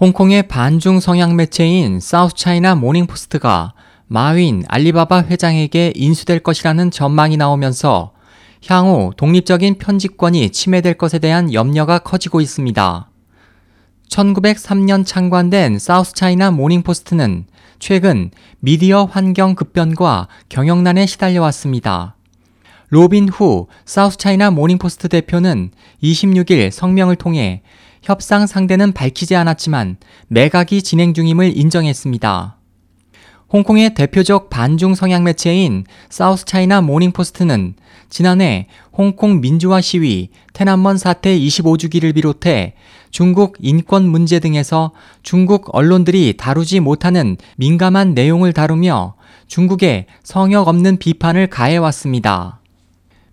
홍콩의 반중 성향 매체인 사우스 차이나 모닝포스트가 마윈 알리바바 회장에게 인수될 것이라는 전망이 나오면서 향후 독립적인 편집권이 침해될 것에 대한 염려가 커지고 있습니다. 1903년 창간된 사우스 차이나 모닝포스트는 최근 미디어 환경 급변과 경영난에 시달려왔습니다. 로빈 후 사우스 차이나 모닝포스트 대표는 26일 성명을 통해 협상 상대는 밝히지 않았지만 매각이 진행 중임을 인정했습니다. 홍콩의 대표적 반중 성향 매체인 사우스 차이나 모닝포스트는 지난해 홍콩 민주화 시위, 톈안먼 사태 25주기를 비롯해 중국 인권 문제 등에서 중국 언론들이 다루지 못하는 민감한 내용을 다루며 중국에 성역 없는 비판을 가해왔습니다.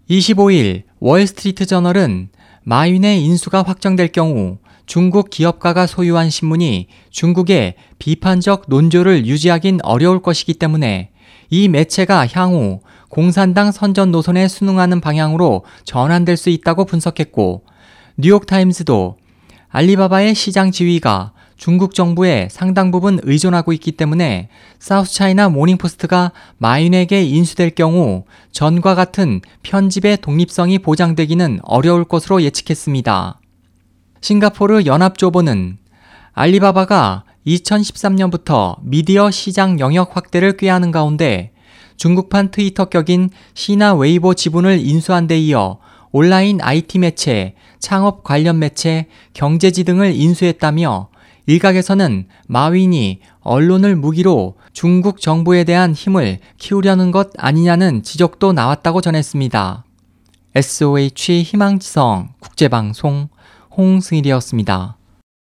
25일 월스트리트 저널은 마윈의 인수가 확정될 경우 중국 기업가가 소유한 신문이 중국의 비판적 논조를 유지하긴 어려울 것이기 때문에 이 매체가 향후 공산당 선전 노선에 순응하는 방향으로 전환될 수 있다고 분석했고 뉴욕타임스도 알리바바의 시장 지위가 중국 정부에 상당 부분 의존하고 있기 때문에 사우스차이나 모닝포스트가 마윈에게 인수될 경우 전과 같은 편집의 독립성이 보장되기는 어려울 것으로 예측했습니다. 싱가포르 연합조보는 알리바바가 2013년부터 미디어 시장 영역 확대를 꾀하는 가운데 중국판 트위터 격인 시나 웨이보 지분을 인수한 데 이어 온라인 IT 매체, 창업 관련 매체, 경제지 등을 인수했다며 일각에서는 마윈이 언론을 무기로 중국 정부에 대한 힘을 키우려는 것 아니냐는 지적도 나왔다고 전했습니다. SOH 희망지성 국제방송 홍승일이었습니다.